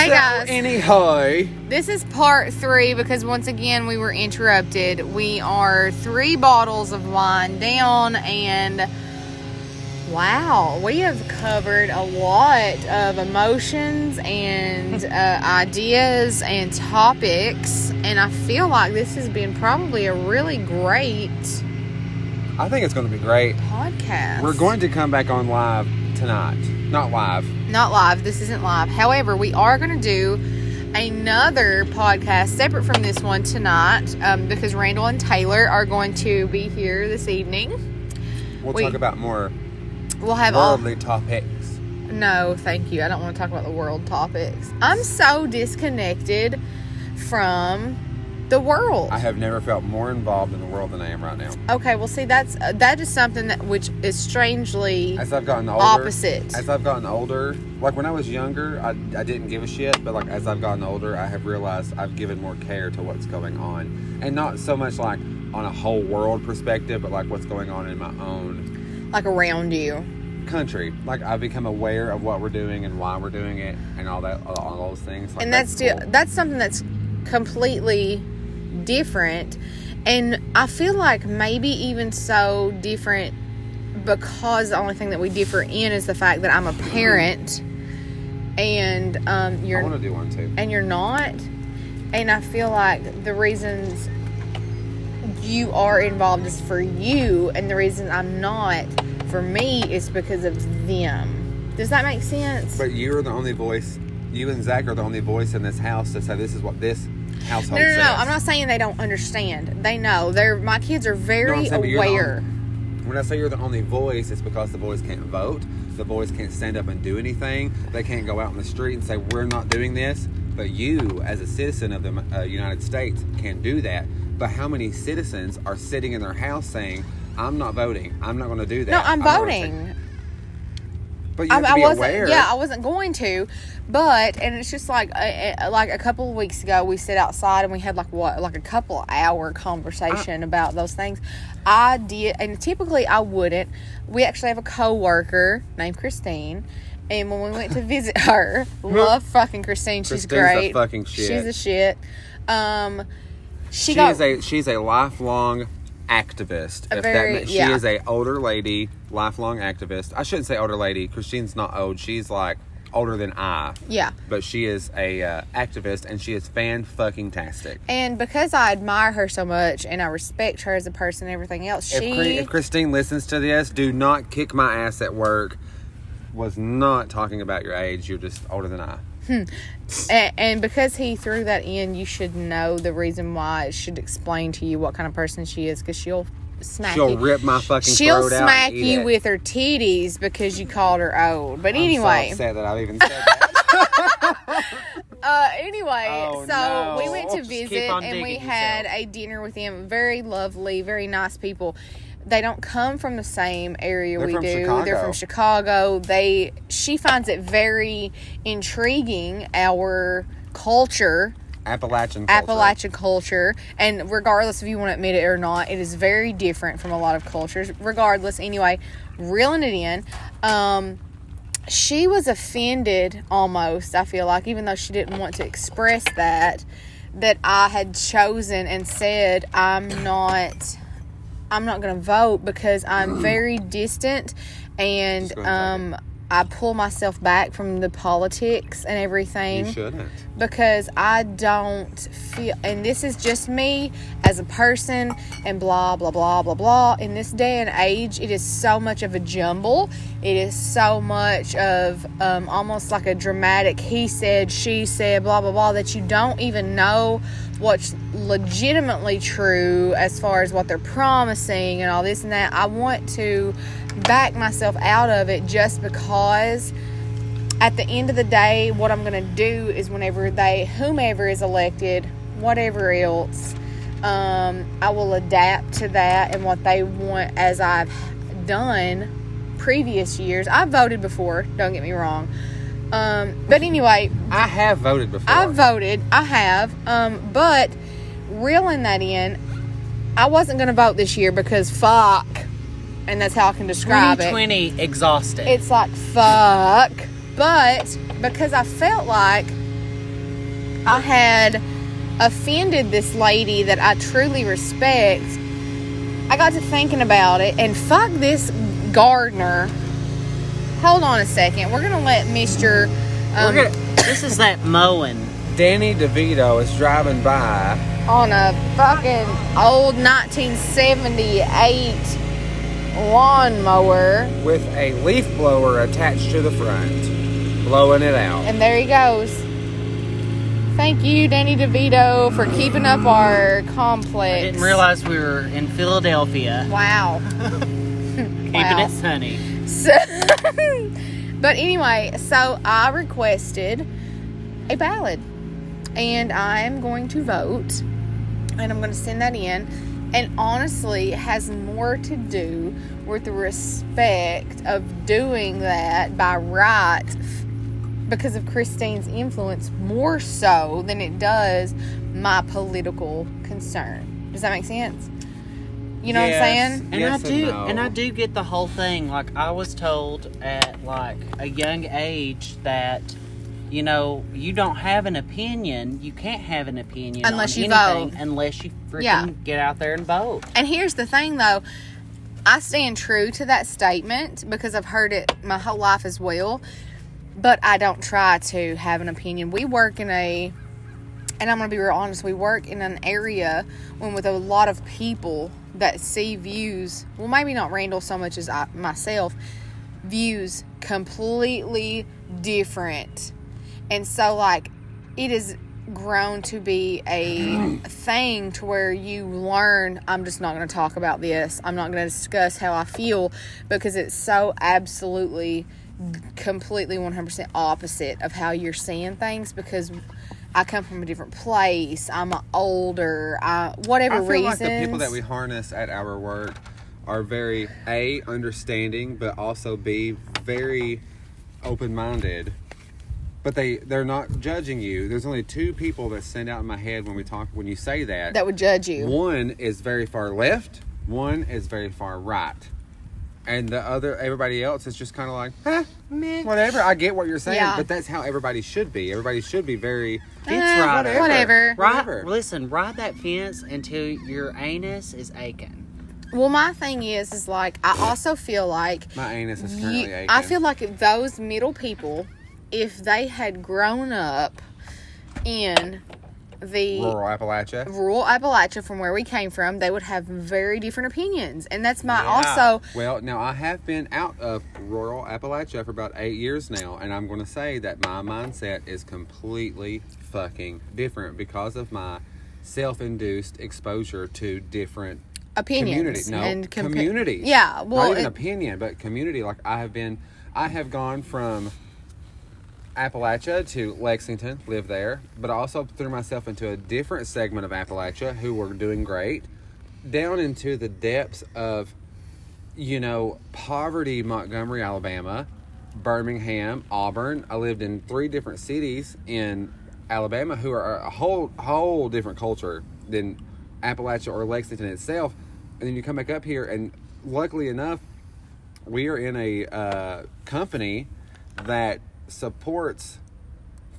Hey So, guys, anyhow, this is part three because once again we were interrupted. We are three bottles of wine down, and wow, we have covered a lot of emotions and uh, ideas and topics, and I feel like this has been probably a really great I think it's going to be great. podcast. We're going to come back on live tonight. Not live. not live. This isn't live. However, we are going to do another podcast separate from this one tonight um, because Randall and Taylor are going to be here this evening. We'll We- talk about more We'll have all. worldly topics. No, thank you. I don't want to talk about the world topics. I'm so disconnected from the world. I have never felt more involved in the world than I am right now. okay, well, see, that's uh, that is something that which is strangely As I've gotten older, opposite. As I've gotten older, like when I was younger, I, I didn't give a shit. But like as I've gotten older, I have realized I've given more care to what's going on, and not so much like on a whole world perspective, but like what's going on in my own like around you. country. Like I've become aware of what we're doing and why we're doing it, and all that, all, all those things. Like, and that's still cool. that's something that's completely different and i feel like maybe even so different because the only thing that we differ in is the fact that i'm a parent and um, you're want to do one too. and you're not and i feel like the reasons you are involved is for you and the reason i'm not for me is because of them does that make sense But you're the only voice. You and Zach are the only voice in this house to say this is what this household No, no, no. I'm not saying they don't understand. They know. They're my kids are very saying, but you're the aware. When I say you're the only voice, it's because the boys can't vote. The boys can't stand up and do anything. They can't go out in the street and say, We're not doing this. But you, as a citizen of the uh, United States, can do that. But how many citizens are sitting in their house saying, I'm not voting. I'm not going to do that. No, I'm gonna voting. Take-" But you I, I wasn't. aware. Yeah, I wasn't going to, but and it's just like uh, uh, like a couple of weeks ago, we sit outside and we had like what like a couple hour conversation about those things. I did, and typically I wouldn't. We actually have a coworker named Christine. And when we went to visit her, love fucking Christine. She's Christine's great. fucking shit. She's a shit. Um, she, she got is a she's a lifelong activist. A if very- that, she yeah. is a older lady, lifelong activist. I shouldn't say older lady. Christine's not old. She's like older than I. yeah. But she is a uh, activist, and she is fan fucking tastic. And because I admire her so much and I respect her as a person and everything else, If, she Chri- if Christine listens to this, do not kick my ass at work. Was not talking about your age. You're just older than I. and, and because he threw that in, you should know the reason why. It should explain to you what kind of person she is because she'll smack She'll you. rip my fucking She'll throat out. smack and eat you it. with her titties because you called her old. But I'm anyway, so upset that I've even said that. uh, anyway, Oh, so no. we went to Just keep visit on and we had a dinner with them. Very lovely, very nice people. They don't come from the same area They're we do. They're from Chicago. They she finds it very intriguing our culture Appalachian culture. Appalachian culture, and regardless if you want to admit it or not, it is very different from a lot of cultures. Regardless, anyway, reeling it in, um, she was offended almost. I feel like, even though she didn't want to express that, that I had chosen and said I'm not. I'm not going to vote because I'm very distant and Just go ahead and um, I pull myself back from the politics and everything You shouldn't. because I don't feel, and this is just me as a person, and blah, blah, blah, blah, blah. In this day and age, it is so much of a jumble. It is so much of um, almost like a dramatic he said, she said, blah, blah, blah, that you don't even know what's legitimately true as far as what they're promising and all this and that. I want to back myself out of it just because at the end of the day, what I'm going to do is whenever they, whomever is elected, whatever else, um, I will adapt to that and what they want as I've done previous years. I've voted before, don't get me wrong. Um, but anyway, I have voted before. I voted. I have. Um, but reeling that in, I wasn't going to vote this year because fuck. And that's how I can describe it. Twenty exhausted. It's like fuck. But because I felt like I had offended this lady that I truly respect, I got to thinking about it and fuck this gardener. Hold on a second. We're gonna let Mister. Um, gonna, this is that mowing. Danny DeVito is driving by. on a fucking old 1978 lawnmower, with a leaf blower attached to the front, blowing it out. and there he goes. Thank you, Danny DeVito, for keeping up our complex. I didn't realize we were in Philadelphia, Wow. keeping Wow. it sunny. So, but anyway, so I requested a ballot, and I'm going to vote, and I'm going to send that in. And honestly, has more to do with the respect of doing that by right because of Christine's influence more so than it does my political concern. Does that make sense? You know Yes. what I'm saying? And Yes I and do, no. and I do get the whole thing. Like I was told at like a young age that, you know, you don't have an opinion. You can't have an opinion Unless on you anything vote. unless you freaking Yeah. get out there and vote. And here's the thing though, I stand true to that statement because I've heard it my whole life as well. But I don't try to have an opinion. We work in a and I'm gonna be real honest, we work in an area when with a lot of people that see views well maybe not Randall so much as I myself, views completely different. And so like it has grown to be a thing to where you learn I'm just not going to talk about this. I'm not going to discuss how I feel because it's so absolutely completely 100% opposite of how you're seeing things because I come from a different place. I'm older. I, whatever I feel reasons. like the people that we harness at our work are very a understanding, but also b very open minded. But they they're not judging you. There's only two people that stand out in my head when we talk when you say that. that would judge you. One is very far left. One is very far right. And the other, everybody else is just kind of like, huh, meh, whatever. I get what you're saying, Yeah. but that's how everybody should be. Everybody should be very. It's Eh, right. whatever. Right, Whatever. listen, ride that fence until your anus is aching. Well, my thing is, is like I also feel like My anus is currently you, aching. I feel like those middle people, if they had grown up in the rural Appalachia. rural Appalachia from where we came from, they would have very different opinions. And that's my Yeah. also Well, now I have been out of rural Appalachia for about eight years now, and I'm going to say that my mindset is completely fucking different because of my self-induced exposure to different opinions community. No, and compa- community. Yeah, well, not even it- opinion, but community. Like I have been, I have gone from Appalachia to Lexington, lived there, but I also threw myself into a different segment of Appalachia who were doing great, down into the depths of, you know, poverty, Montgomery, Alabama, Birmingham, Auburn. I lived in three different cities in Alabama who are a whole whole different culture than Appalachia or Lexington itself. And then you come back up here, and luckily enough, we are in a uh, company that supports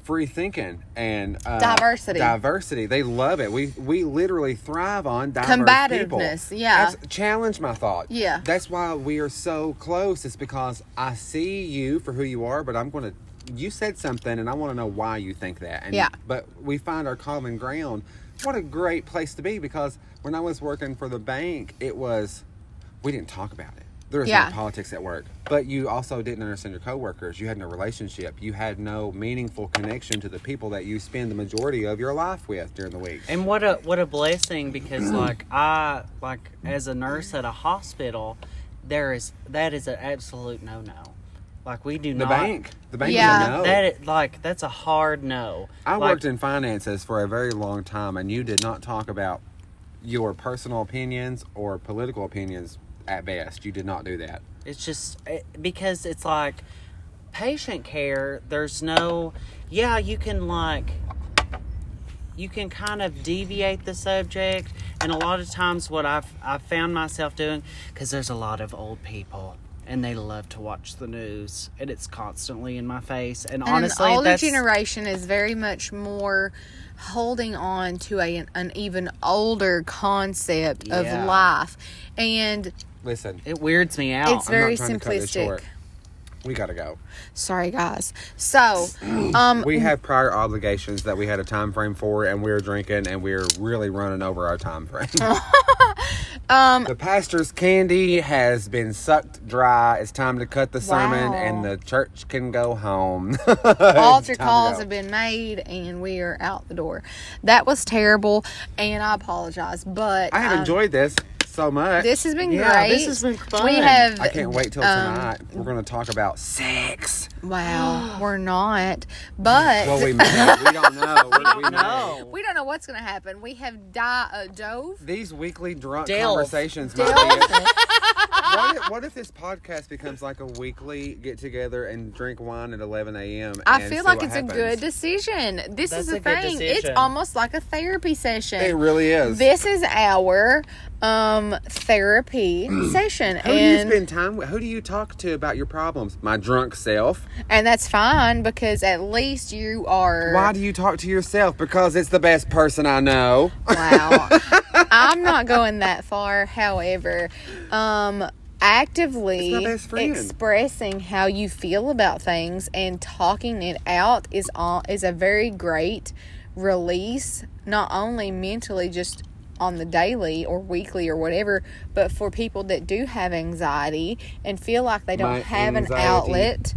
free thinking and uh, Diversity. Diversity. They love it. We we literally thrive on diverse Combativeness, people. yeah. That's- challenge my thought. Yeah. That's why we are so close. It's because I see you for who you are, but I'm going to. You said something, and I want to know why you think that. And, Yeah. But we find our common ground. What a great place to be because when I was working for the bank, it was we didn't talk about it. There was Yeah. no politics at work, but you also didn't understand your coworkers. You had no relationship. You had no meaningful connection to the people that you spend the majority of your life with during the week. And what a what a blessing because like I like as a nurse at a hospital, there is that is an absolute no no. Like we do The not bank, the bank Yeah. is a no. That is, like that's a hard no. I Like, worked in finances for a very long time, and you did not talk about your personal opinions or political opinions at best. You did not do that. It's just it, because it's like patient care. There's no, yeah, you can like, you can kind of deviate the subject, and a lot of times what I've I've found myself doing because there's a lot of old people and they love to watch the news, and it's constantly in my face. And, And honestly, the older that's generation is very much more holding on to a, an even older concept Yeah. of life. And Listen, it weirds me out. it's very not trying to cut this simplistic. We gotta go. Sorry, guys. So, um, We have prior obligations that we had a time frame for, and we're drinking, and we're really running over our time frame. um, the pastor's candy has been sucked dry. It's time to cut the sermon, Wow. and the church can go home. altar It's time to calls have been made, and we are out the door. That was terrible, and I apologize. But I have um, enjoyed this so much. This has been Yeah, great. this has been fun. We have. I can't wait till um, tonight. We're going to talk about sex. Wow, we're not, but Well, we may. We don't know. We, we may. No. we don't know what's going to happen. We have di- uh, dove. These weekly drunk Delve. conversations Delve. might be. what, if, this podcast becomes like a weekly get together and drink wine at 11 a.m.? I feel like it's happens? a good decision. This That's is the a good thing. It's almost like a therapy session. It really is. this is our um therapy session Who do you spend time with? Who do you talk to about your problems? My drunk self. and that's fine because at least you are Why do you talk to yourself? Because it's the best person I know. Wow. I'm not going that far. However, um, actively It's my best friend. expressing how you feel about things and talking it out is all is a very great release, not only mentally just on the daily or weekly or whatever, but for people that do have anxiety and feel like they don't My have an outlet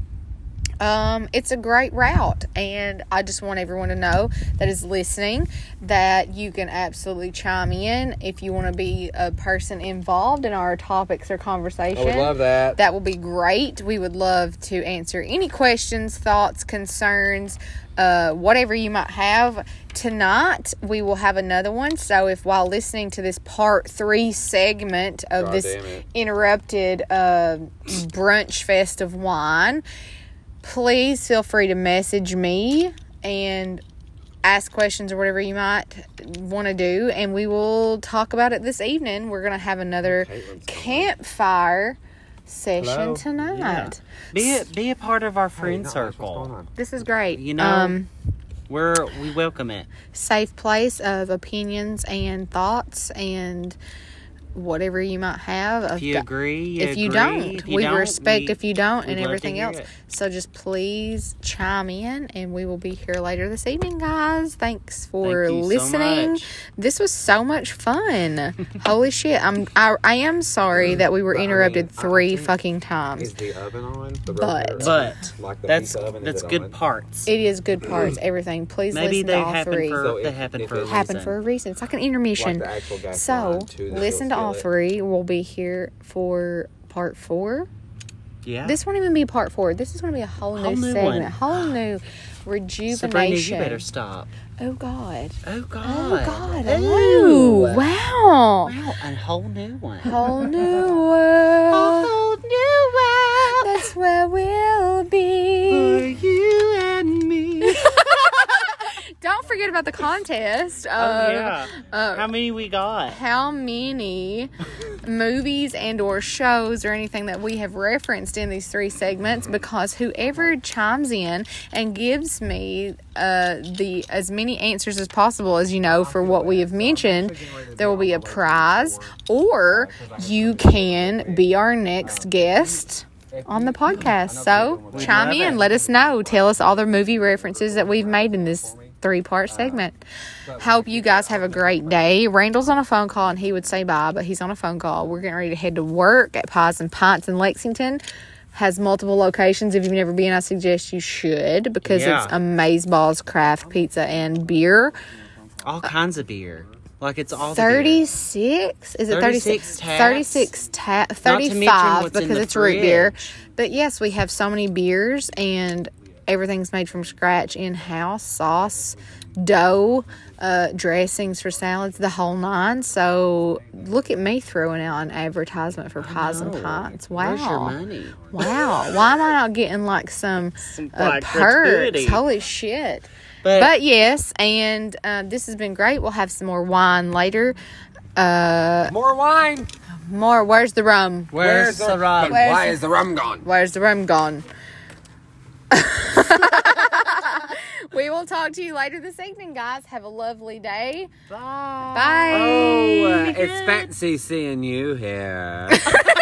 um, it's a great route, and I just want everyone to know that is listening that you can absolutely chime in if you want to be a person involved in our topics or conversation. I would love that. That will be great. We would love to answer any questions, thoughts, concerns, uh, whatever you might have. Tonight, we will have another one. So, if while listening to this part three segment of God this interrupted uh, brunch fest of wine, please feel free to message me and ask questions or whatever you might want to do and we will talk about it this evening we're going to have another Caitlin's campfire session Hello? tonight Yeah. Be a, be a part of our Hey, friend not. What's going circle. on? this is great You know, um We're we welcome it. safe place of opinions and thoughts and whatever you might have If you agree, you if you agree. don't, If you we don't, respect we- if you don't and we'd love to everything else. it. So just please chime in and we will be here later this evening, guys. Thanks for Thank you so listening. this was so much fun. Holy shit. I'm I, I am sorry that we were But, I mean, interrupted three fucking times. Is the oven on? The But- rotor But like the that's oven, that's good on? parts. It is good parts, everything. Please Maybe listen they to all happen three. for So they if- happen if for a it- Happen reason. for a reason. It's like an intermission. Like the actual gas so to the listen to little all three. We'll be here for part four. Yeah. This won't even be part four. This is going to be a whole, Whole new, new segment, one. whole new Sabrina, rejuvenation. you better stop. oh God! Oh God. Oh God! Ooh. Oh wow! Wow, a whole new one. Whole new world. whole new world That's where we'll forget about the contest. oh yeah. uh, How many we got? how many movies and or shows or anything that we have referenced in these three segments because whoever chimes in and gives me uh, the as many answers as possible as you know for what we have mentioned there will be a prize or you can be our next guest on the podcast so chime in let us know tell us all the movie references that we've made in this three part segment Hope you guys have a great day. Randall's on a phone call and he would say bye, but he's on a phone call. We're getting ready to head to work at Pies and Pints in Lexington. Has multiple locations. If you've never been, I suggest you should because Yeah. it's Amazeballs craft pizza and beer. All kinds of beer. Like it's all 36 is it 36 36 taps. 36 ta- to mention 35 what's in because it's root beer but yes we have so many beers and everything's made from scratch in-house sauce dough uh, dressings for salads the whole nine so look at me throwing out an advertisement for pies and know. pints wow Where's your money? wow why am i not getting like some, uh, perks holy shit But, but yes, and uh, this has been great. We'll have some more wine later. Uh, More wine. more. Where's the rum? Where's the rum? Where's why the- is the rum gone? Where's the rum gone? we will talk to you later this evening, guys. Have a lovely day. Bye. Bye. Oh, uh, it's fancy seeing you here.